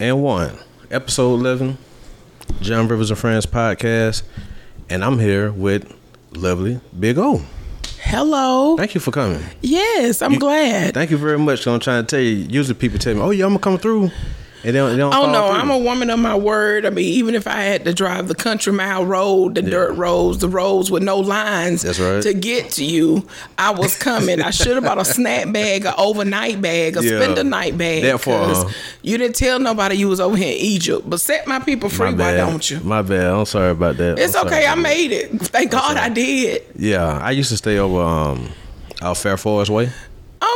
and one, episode eleven, John Rivers and Friends podcast, and I'm here with lovely Big O. Hello. Thank you for coming. Yes, I'm glad. Thank you very much. I'm trying to tell you. Usually people tell me, "Oh yeah, I'm gonna come through," they don't. They don't Oh no, through. I'm a woman of my word. I mean, even if I had to drive the country mile road, the dirt roads, the roads with no lines right. to get to you, I was coming. I should have bought a snack bag, an overnight bag, a Yeah. spend the night bag. Therefore, uh, you didn't tell nobody you was over here in Egypt. But set my people free, My why don't you? My bad. I'm sorry about that. It's I'm okay. I made it. Thank God I did. Yeah, I used to stay over um out Fair Forest Way.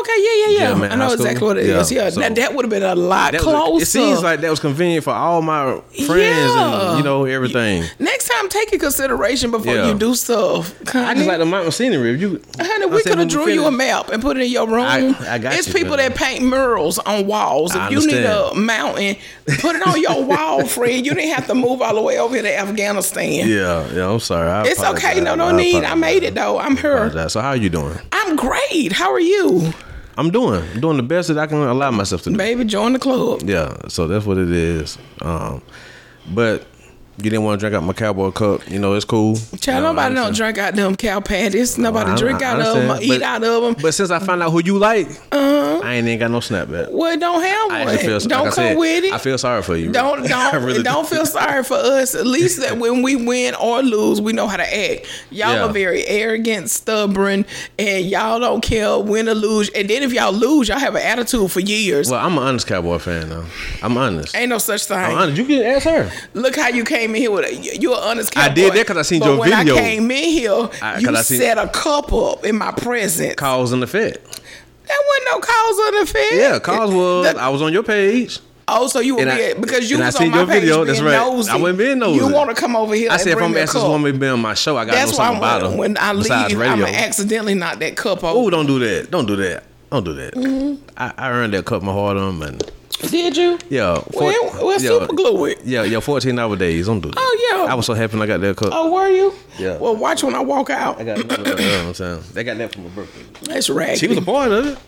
Okay, yeah, yeah, yeah. Yeah, man, I know exactly what it is. Yeah, so- that, that would have been a lot was- closer. it seems like that was convenient for all my friends and you know everything. Next time, take in consideration before you do stuff. Honey. I just like the mountain scenery. If you, Honey, we could have drew you a map and put it in your room. I- I got it's you, people man. that paint murals on walls. If you need a mountain, put it on your wall, friend. You didn't have to move all the way over here to Afghanistan. Yeah, yeah. I'm sorry. I It's okay. apologize. No, no need. I made it though. I'm here. So how are you doing? I'm great. How are you, I'm doing. I'm doing the best that I can allow myself to do. baby? Join the club. Yeah. So that's what it is. Um, but you didn't want to drink out my cowboy cup. You know, it's cool. Child, You know, nobody don't drink out them cow patties. Nobody drink out of them, understand. eat out of them. But since I found out who you like, I ain't even got no snapback. well, don't have I one. actually feel. don't like I come said, with it. I feel sorry for you. Don't don't really don't do. feel sorry for us. At least that when we win or lose, we know how to act. Y'all Yeah. are very arrogant, stubborn, and y'all don't care win or lose. And then if y'all lose, y'all have an attitude for years. Well, I'm an honest cowboy fan though. I'm honest. Ain't no such thing. I'm honest. You can ask her. Look how you came in here with a you an honest Cowboy. I did that 'cause I seen but your when video. I came in here, I- you I seen- set a cup up in my presence. Cause and effect. That wasn't no cause of the fair. Yeah, cause was The- I was on your page. Oh, so you would And be I- because you was on my your page video, being that's right. nosy. I wasn't being nosy. You want to come over here? I and said if I'm asking this woman to be on my show, I got That's why something about when, her. when I leave. I'm accidentally knock that cup over. Oh, don't do that. Don't do that. Don't do that. Mm-hmm. I, I earned that cup my heart on and Did you? yeah. Well, well, yeah, super glue it. Yeah, yeah, 14 hour days. Don't do that. Oh, yeah. I was so happy when I got that cup. Oh, were you? Yeah. Well, watch when I walk out. I got that. you know what I'm saying? They got that for my birthday. That's right. She was a part of it.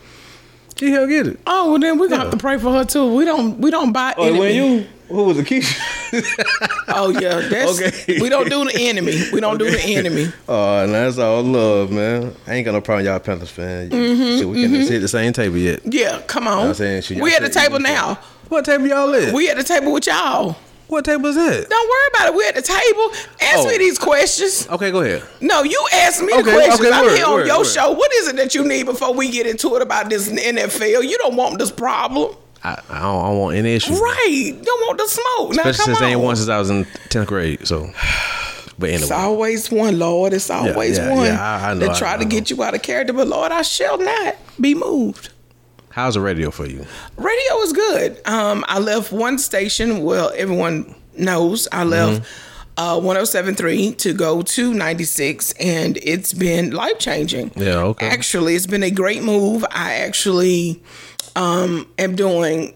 She helped get it. Oh, well, then we're gonna Yeah. have to pray for her too. We don't. We don't buy. Oh, enemy. Who was the key? Oh yeah, that's Okay. We don't do the enemy. We don't do the enemy. Oh, and that's all love, man. I ain't got no problem, y'all Panthers fan. Mm-hmm, Shit, we can't sit at the same table yet. Yeah, come on. I'm saying, shit, we at the table you- now. What table y'all at? We at the table with y'all. what table is that? Don't worry about it. We at the table. Ask Oh. me these questions. Okay, go ahead. No, you ask me the questions. okay, I'm word, here on word, your word. show. What is it that you need before we get into it about this NFL? You don't want this problem. I, I, don't, I don't want any issues. Right. You don't want the smoke. Now, Especially come since on. they ain't won since I was in 10th grade. So, but anyway. It's always one, Lord. It's always yeah, one yeah, I- I know, that I try to get you out of character. But Lord, I shall not be moved. How's the radio for you? Radio is good. Um, I left one station. Well, everyone knows I left Mm-hmm. uh, 107.3 to go to 96, and it's been life changing. Yeah, okay. Actually, it's been a great move. I actually um, am doing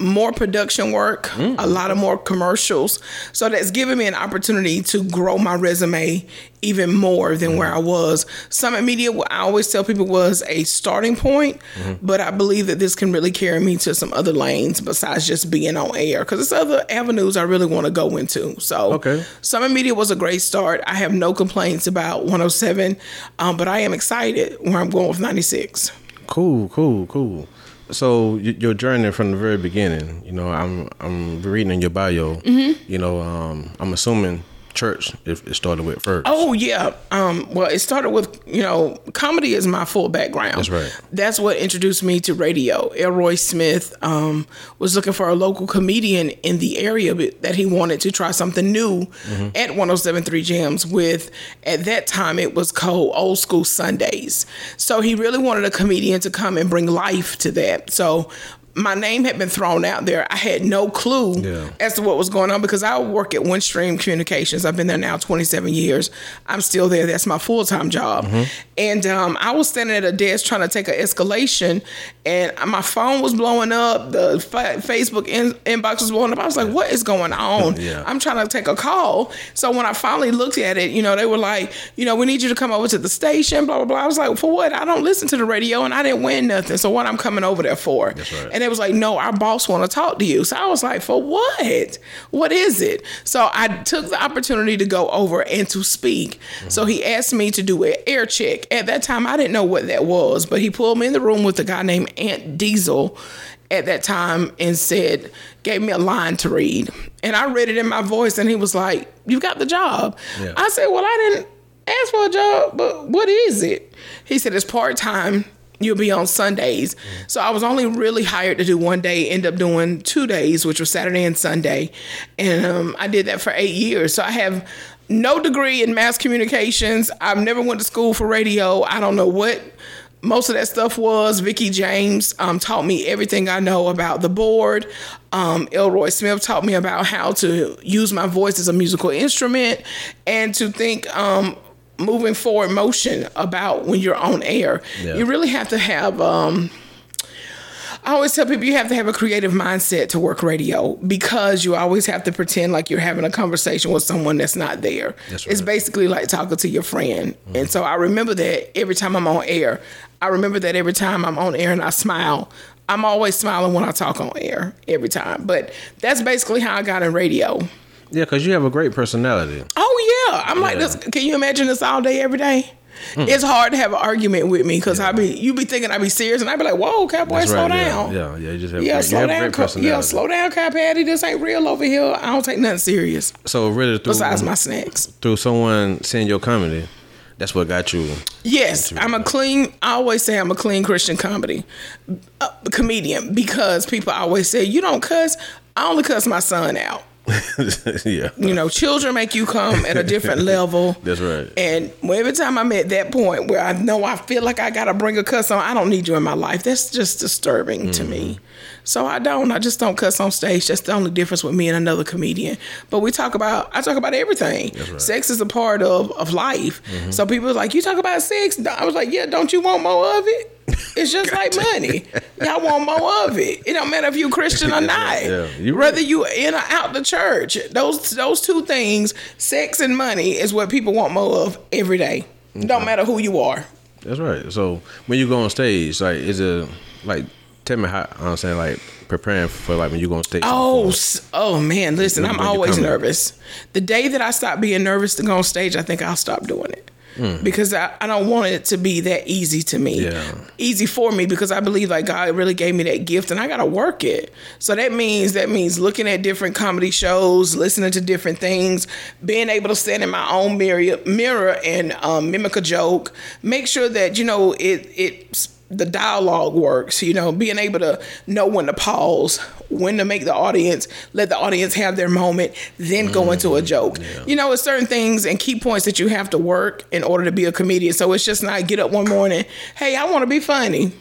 more production work, Mm. a lot of more commercials. So that's given me an opportunity to grow my resume even more than where I was. Summit Media, I always tell people was a starting point, Mm-hmm. but I believe that this can really carry me to some other lanes besides just being on air because there's other avenues I really want to go into. So Okay. Summit Media was a great start. I have no complaints about 107, um, but I am excited where I'm going with 96. Cool, cool, cool. So your journey from the very beginning, you know, I'm I'm reading in your bio. Mm-hmm. You know, um, I'm assuming church it, it started with first. Oh yeah. Um, well, it started with you know comedy is my full background. That's right. That's what introduced me to radio. Elroy Smith um, was looking for a local comedian in the area that he wanted to try something new Mm-hmm. at 107.3 Jamz. With at that time it was called Old School Sundays. So he really wanted a comedian to come and bring life to that. So. My name had been thrown out there. I had no clue Yeah. as to what was going on because I work at Windstream Communications. I've been there now 27 years. I'm still there. That's my full time job. And um, I was standing at a desk trying to take an escalation, and my phone was blowing up. The fa- Facebook in- inbox was blowing up. I was like, "What is going on?" Yeah. I'm trying to take a call. So when I finally looked at it, you know, they were like, "You know, we need you to come over to the station." Blah blah blah. I was like, "For what? I don't listen to the radio, and I didn't win nothing. So what I'm coming over there for?" right. And it was like, no, our boss want to talk to you. So I was like, for what? What is it? So I took the opportunity to go over and to speak. Mm-hmm. So he asked me to do an air check. At that time, I didn't know what that was, but he pulled me in the room with a guy named Ant Diesel at that time and said, gave me a line to read. And I read it in my voice, and he was like, You got the job. Yeah. I said, Well, I didn't ask for a job, but what is it? He said, It's part time. You'll be on Sundays. Mm. So I was only really hired to do one day, end up doing two days, which was Saturday and Sunday. And um, I did that for eight years. So I have no degree in mass communications. I've never went to school for radio. I don't know what most of that stuff was Vicky James um, taught me everything I know about the board. Um, Elroy Smith taught me about how to use my voice as a musical instrument and to think um, moving forward motion about when you're on air. Yeah. You really have to have um, I always tell people you have to have a creative mindset to work radio because you always have to pretend like you're having a conversation with someone that's not there. That's right. It's basically like talking to your friend. Mm-hmm. And so I remember that every time I'm on air. I remember that every time I'm on air and I smile. I'm always smiling when I talk on air every time. But that's basically how I got in radio. Yeah, because you have a great personality. Oh yeah, I'm yeah. like this. Can you imagine this all day, every day? Mm. It's hard to have an argument with me because yeah. I be you be thinking I be serious and I be like, "Whoa, cowboy, slow down." Yeah, yeah, you just have yeah, great, slow down, co- yeah, slow down, cow patty. This ain't real over here. I don't take nothing serious. So really, through, besides my snacks, through someone seeing your comedy, that's what got you. Yes, I'm a clean. I always say I'm a clean Christian comedy uh, comedian because people always say you don't cuss. I only cuss my son out. yeah. You know, children make you come at a different level. That's right. And every time I'm at that point where I know I feel like I got to bring a cuss on, I don't need you in my life. That's just disturbing mm-hmm. to me. Mm-hmm. So I don't. I just don't cuss on stage. That's the only difference with me and another comedian. But we talk about. I talk about everything. Right. Sex is a part of of life. Mm-hmm. So people are like, "You talk about sex?" I was like, "Yeah. Don't you want more of it?" It's just like money. Y'all want more of it. It don't matter if you Christian or not. Yeah, you Whether you in or out the church, those those two things, sex and money, is what people want more of every day. Okay. Don't matter who you are. That's right. So when you go on stage, like is it like tell me how I'm saying like preparing for like when you go on stage. Oh, oh man, listen, I'm always nervous. The day that I stop being nervous to go on stage, I think I'll stop doing it. Mm. Because I, I don't want it to be that easy to me. Yeah. Easy for me because I believe like God really gave me that gift and I gotta work it. So that means that means looking at different comedy shows, listening to different things, being able to stand in my own mirror mirror and um, mimic a joke, make sure that, you know, it it the dialogue works, you know, being able to know when to pause, when to make the audience, let the audience have their moment, then go into a mm, joke. Yeah. You know, it's certain things and key points that you have to work in order to be a comedian. So it's just not get up one morning, hey, I want to be funny.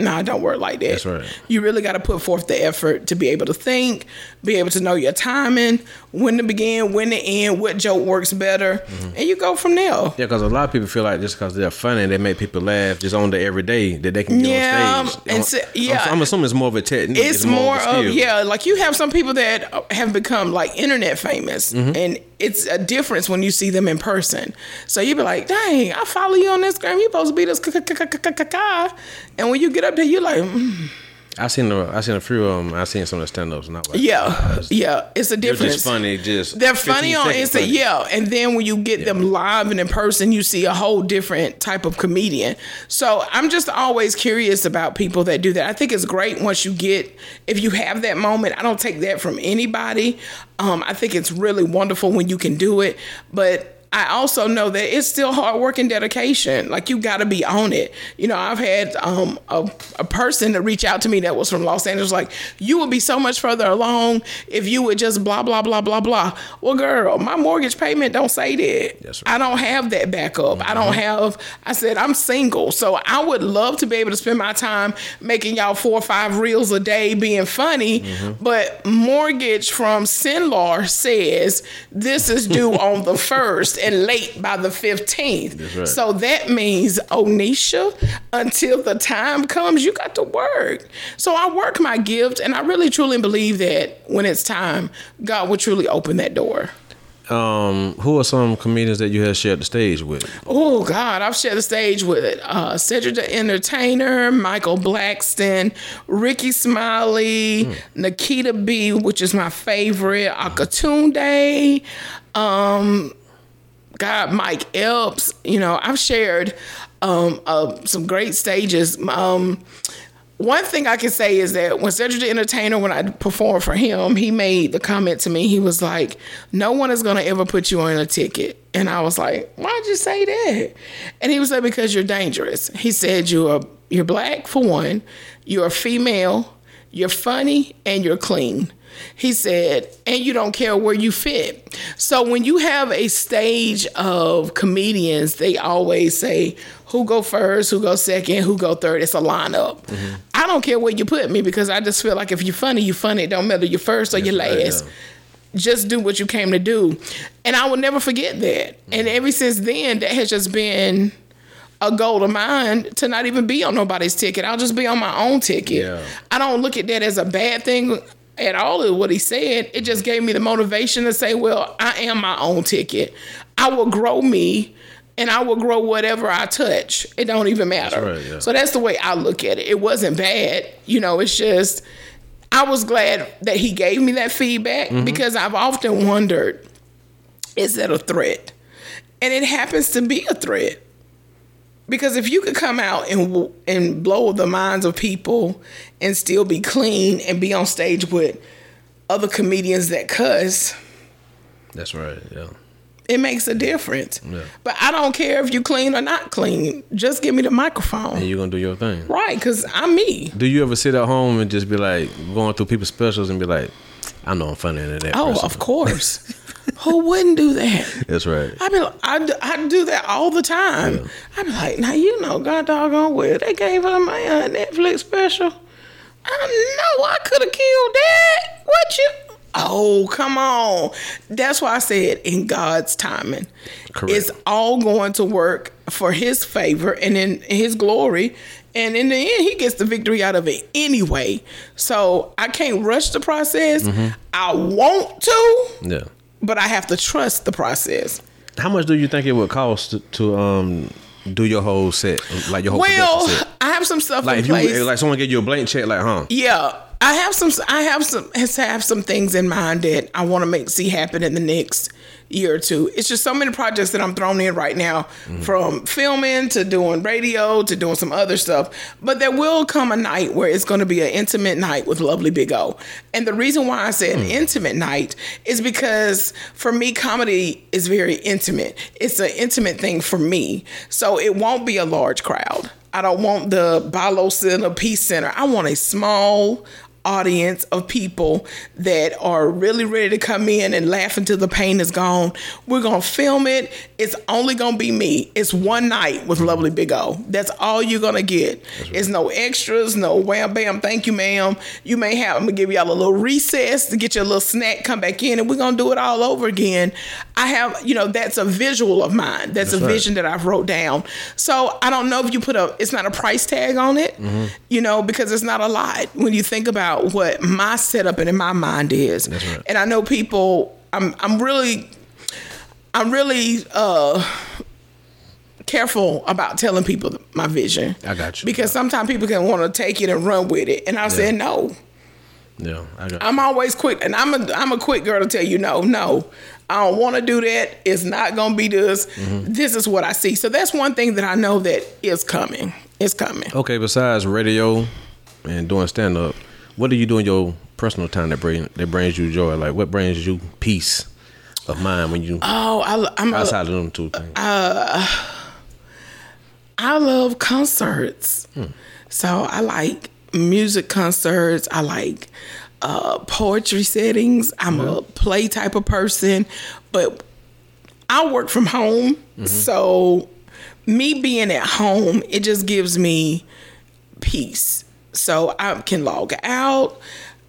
No, nah, don't work like that. That's right. You really got to put forth the effort to be able to think, be able to know your timing, when to begin, when to end, what joke works better, mm-hmm. and you go from there. Yeah, because a lot of people feel like just because they're funny, they make people laugh just on the everyday that they can get yeah, on stage. And so, yeah, I'm, I'm, assuming it's more of a technique. It's, it's more, more of, of yeah, like you have some people that have become like internet famous, mm-hmm. and it's a difference when you see them in person. So you be like, dang, I follow you on Instagram. You supposed to be this, and when you get up there, you're like. Mm. I seen the I seen a few of them. I seen some of the stand ups. Like, yeah, uh, yeah, it's a difference. They're just funny. Just they're funny on Insta. Yeah, and then when you get yeah. them live and in person, you see a whole different type of comedian. So I'm just always curious about people that do that. I think it's great once you get if you have that moment. I don't take that from anybody. Um, I think it's really wonderful when you can do it, but I also know that it's still hard work and dedication. Like you got to be on it. You know, I've had um, a, a person to reach out to me that was from Los Angeles, like, you would be so much further along if you would just blah, blah, blah, blah, blah. Well, girl, my mortgage payment don't say that. Yes, I don't have that backup. Mm-hmm. I don't have, I said, I'm single. So I would love to be able to spend my time making y'all four or five reels a day being funny. Mm-hmm. But mortgage from Cenlar says this is due on the first and late by the 15th. Right. So that means, Onisha, until the time comes, you got to work. So I work my gift, and I really truly believe that when it's time, God will truly open that door. Um, who are some comedians that you have shared the stage with? Oh God, I've shared the stage with uh, Cedric the Entertainer, Michael Blackson, Rickey Smiley, Hmm. Nikita B, which is my favorite, Akatunde, um, God, Mike Epps. You know, I've shared um, uh, some great stages. Um, one thing I can say is that when Cedric the Entertainer, when I performed for him, he made the comment to me. He was like, "No one is gonna ever put you on a ticket," and I was like, "Why'd you say that?" And he was like, "Because you're dangerous." He said, "You're you're black for one, you're a female, you're funny, and you're clean." He said, and you don't care where you fit. So when you have a stage of comedians, they always say, who go first, who go second, who go third. It's a lineup. Mm-hmm. I don't care where you put me because I just feel like if you're funny, you're funny. It don't matter you're first or you're right, last. yeah. Just do what you came to do. And I will never forget that. Mm-hmm. And ever since then, that has just been a goal of mine to not even be on nobody's ticket. I'll just be on my own ticket. Yeah. I don't look at that as a bad thing at all of what he said. It just gave me the motivation to say, well, I am my own ticket. I will grow me and I will grow whatever I touch. It don't even matter. right, yeah. So that's the way I look at it. It wasn't bad. You know, it's just I was glad that he gave me that feedback Mm-hmm. because I've often wondered, is that a threat? And it happens to be a threat. Because if you could come out and and blow the minds of people and still be clean and be on stage with other comedians that cuss, That's right. Yeah. it makes a difference. Yeah. But I don't care if you clean or not clean. Just give me the microphone. And you're gonna do your thing. Right, because I'm me. Do you ever sit at home and just be like going through people's specials and be like, I know I'm funnier than that Oh, person. of course. Who wouldn't do that? That's right. I be, I do that all the time. I be like, now you know, God doggone well, they gave her my uh, Netflix special. I know I could have killed that. What you? Oh, come on. That's why I said in God's timing. Correct. It's all going to work for his favor and in his glory. And in the end, he gets the victory out of it anyway. So I can't rush the process. I want to, Yeah. But I have to trust the process. How much do you think it would cost to, to um do your whole set, like your whole Well? I have some stuff Like in if you like someone give you a blank check, like huh? yeah, I have some. I have some. Has have some things in mind that I want to make see happen in the next year or two. It's just so many projects that I'm thrown in right now, Mm-hmm. from filming to doing radio to doing some other stuff. But there will come a night where it's going to be an intimate night with Lovely Big O. And the reason why I say an Hmm. intimate night is because for me, comedy is very intimate. It's an intimate thing for me, so it won't be a large crowd. I don't want the BI-LO Center, Peace Center. I want a small audience of people that are really ready to come in and laugh until the pain is gone. We're gonna film it. It's only gonna be me. It's one night with Lovely Big O. That's all you're gonna get. It's no extras, no wham bam, thank you, ma'am. You may have I'm gonna give y'all a little recess to get your little snack, come back in, and we're gonna do it all over again. I have, you know, that's a visual of mine. That's, a right. vision that I've wrote down. So I don't know if you put a it's not a price tag on it, mm-hmm. you know, because it's not a lot when you think about what my setup and in my mind is. right. And I know people I'm I'm really I'm really uh careful about telling people my vision. I got you. Because sometimes people can want to take it and run with it. And I said no. Yeah, I got. I'm always quick, and I'm a I'm a quick girl to tell you no, no. I don't want to do that. It's not gonna be this. Mm-hmm. This is what I see. So that's one thing that I know that is coming. It's coming. okay, besides radio and doing stand up, what do you do in your personal time that bring that brings you joy? Like what brings you peace of mind when you Oh, I, I'm a, outside of them two things? Uh, I love concerts. Hmm. So I like music concerts. I like uh, poetry settings. I'm a mm-hmm. play type of person, but I work from home. Mm-hmm. So me being at home, it just gives me peace. So I can log out.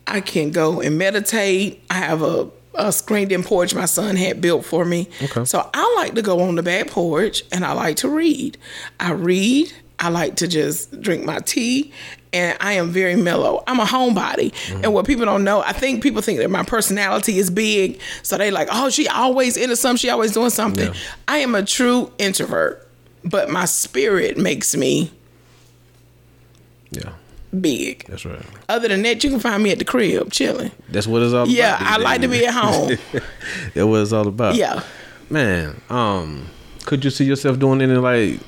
I can go and meditate. I have a, a screened in porch my son had built for me. Okay. So I like to go on the back porch and I like to read. I read, I like to just drink my tea and I am very mellow. I'm a homebody. Mm-hmm. And what people don't know, I think people think that my personality is big. So they like, oh, she always into something, she always doing something. Yeah. I am a true introvert, but my spirit makes me Yeah, big. that's right. Other than that, you can find me at the crib chilling. That's what it's all about. Yeah, I like to be at home. That's what it's all about. Yeah. Man, um, could you see yourself doing any like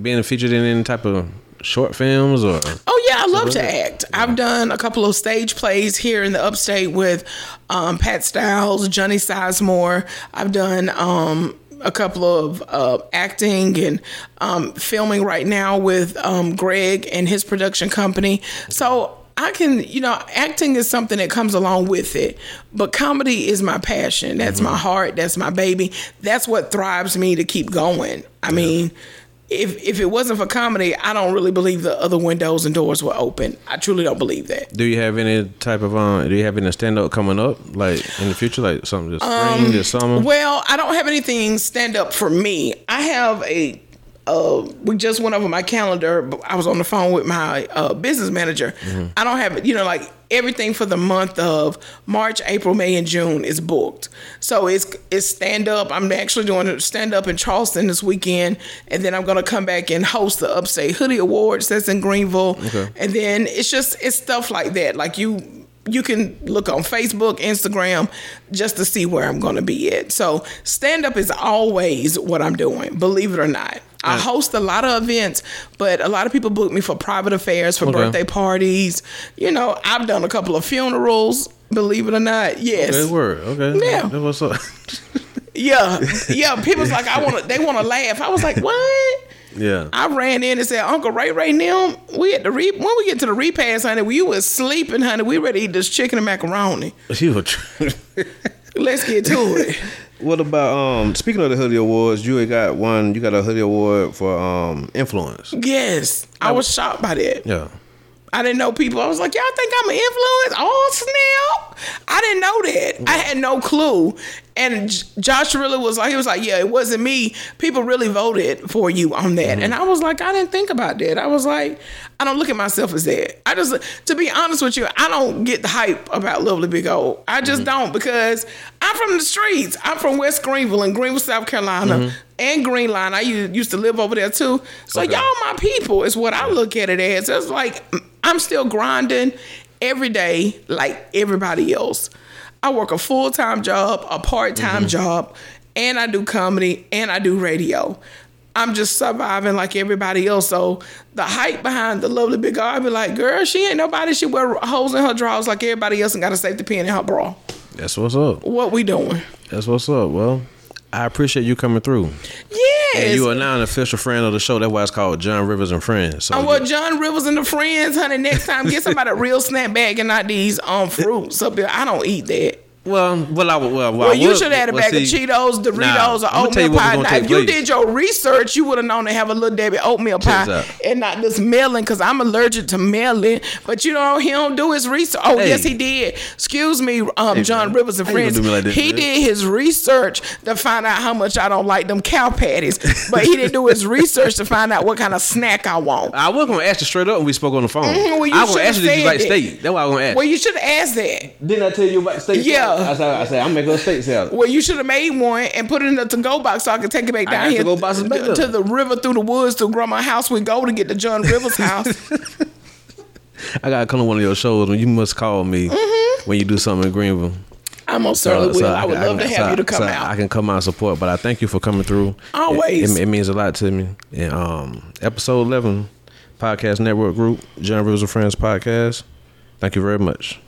being featured in any type of short films or? Oh yeah, I love to act. I've done a couple of stage plays here in the upstate with um, Pat Styles, Johnny Sizemore. I've done um, a couple of uh, acting and um, filming right now with um, Greg and his production company. So I can, you know, acting is something that comes along with it, but comedy is my passion. That's my heart. That's my baby. That's what thrives me to keep going. I mean, if if it wasn't for comedy, I don't really believe the other windows and doors were open. I truly don't believe that. Do you have any type of um? Do you have any stand up coming up like in the future, like something this spring, this summer? Well, I don't have anything stand up for me. I have a. Uh, we just went over my calendar. but I was on the phone with my uh, business manager. I don't have, you know, like everything for the month of March, April, May, and June is booked. So it's it's stand up. I'm actually doing a stand up in Charleston this weekend, and then I'm gonna come back and host the Upstate Hoodie Awards. That's in Greenville, Okay. and then it's just it's stuff like that. Like you you can look on Facebook, Instagram, just to see where I'm going to be at. So stand up is always what I'm doing, believe it or not. I host a lot of events, but a lot of people book me for private affairs, for Okay. birthday parties. You know, I've done a couple of funerals, believe it or not. Yes. Okay, word. Okay. Yeah. What's up. Yeah. Yeah. People's like, I want to, they want to laugh. I was like, what? yeah. I ran in and said, Uncle Ray Ray Nim, we at the re- when we get to the repast, honey, we was sleeping, honey. We ready to eat this chicken and macaroni. She was. Let's get to it. what about um? Speaking of the hoodie awards, you got one. You got a hoodie award for um influence. Yes, I was shocked by that. Yeah. I didn't know people. I was like, y'all think I'm an influence? Oh snap! I didn't know that. I had no clue. And J- Josh really was like, he was like, yeah, it wasn't me. People really voted for you on that. Mm-hmm. And I was like, I didn't think about that. I was like, I don't look at myself as that. I just, to be honest with you, I don't get the hype about Lovely Big O. I just mm-hmm. don't because I'm from the streets. I'm from West Greenville in Greenville, South Carolina. Mm-hmm. And Green Line, I used to live over there too. So Okay. y'all my people is what I look at it as. It's like I'm still grinding every day like everybody else. I work a full time job, a part time mm-hmm. job, and I do comedy and I do radio. I'm just surviving like everybody else. So the hype behind the lovely big girl, I be like, girl, she ain't nobody. She wear holes in her drawers like everybody else and got a safety pin in her bra. That's what's up. What we doing? That's what's up. Well, I appreciate you coming through. Yes. And you are now an official friend of the show. That's why it's called John Rivers and Friends. So Oh, well, John Rivers and the friends, honey. Next time, get somebody a real snack bag and not these um fruits up there. I don't eat that. Well, well, I, well, well, Well, I you would- should have had a well, bag of Cheetos, Doritos, nah, or I'ma tell you oatmeal pie. Now, take if you place. did your research, you would have known to have a little Debbie oatmeal Check pie and not this melon because I'm allergic to melon. But you know, he don't do his research. Oh, Hey. yes, he did. Excuse me, um, John man. Rivers and How friends. like this, he man? did his research to find out how much I don't like them cow patties, but he didn't do his research to find out what kind of snack I want. I was gonna ask you straight up when we spoke on the phone. Mhm, well, you I was gonna should've ask you did you like that. steak. That's why I was gonna ask. Well, you should have asked that. Didn't I tell you about steak? Yeah. I said, I said I'm making a steak salad. Well, you should have made one and put it in the to-go box so I could take it back down here to-go boxes back to, the river through the woods to grandma's house. We go to get to John Rivers' house. I gotta come to one of your shows when you must call me Mm-hmm. when you do something in Greenville. I most certainly will. I, would can- love to can- have so- you to come so out. I can come out and support, but I thank you for coming through. Always. It, it, it means a lot to me. And um, episode eleven, podcast network group, John Rivers of Friends podcast. Thank you very much.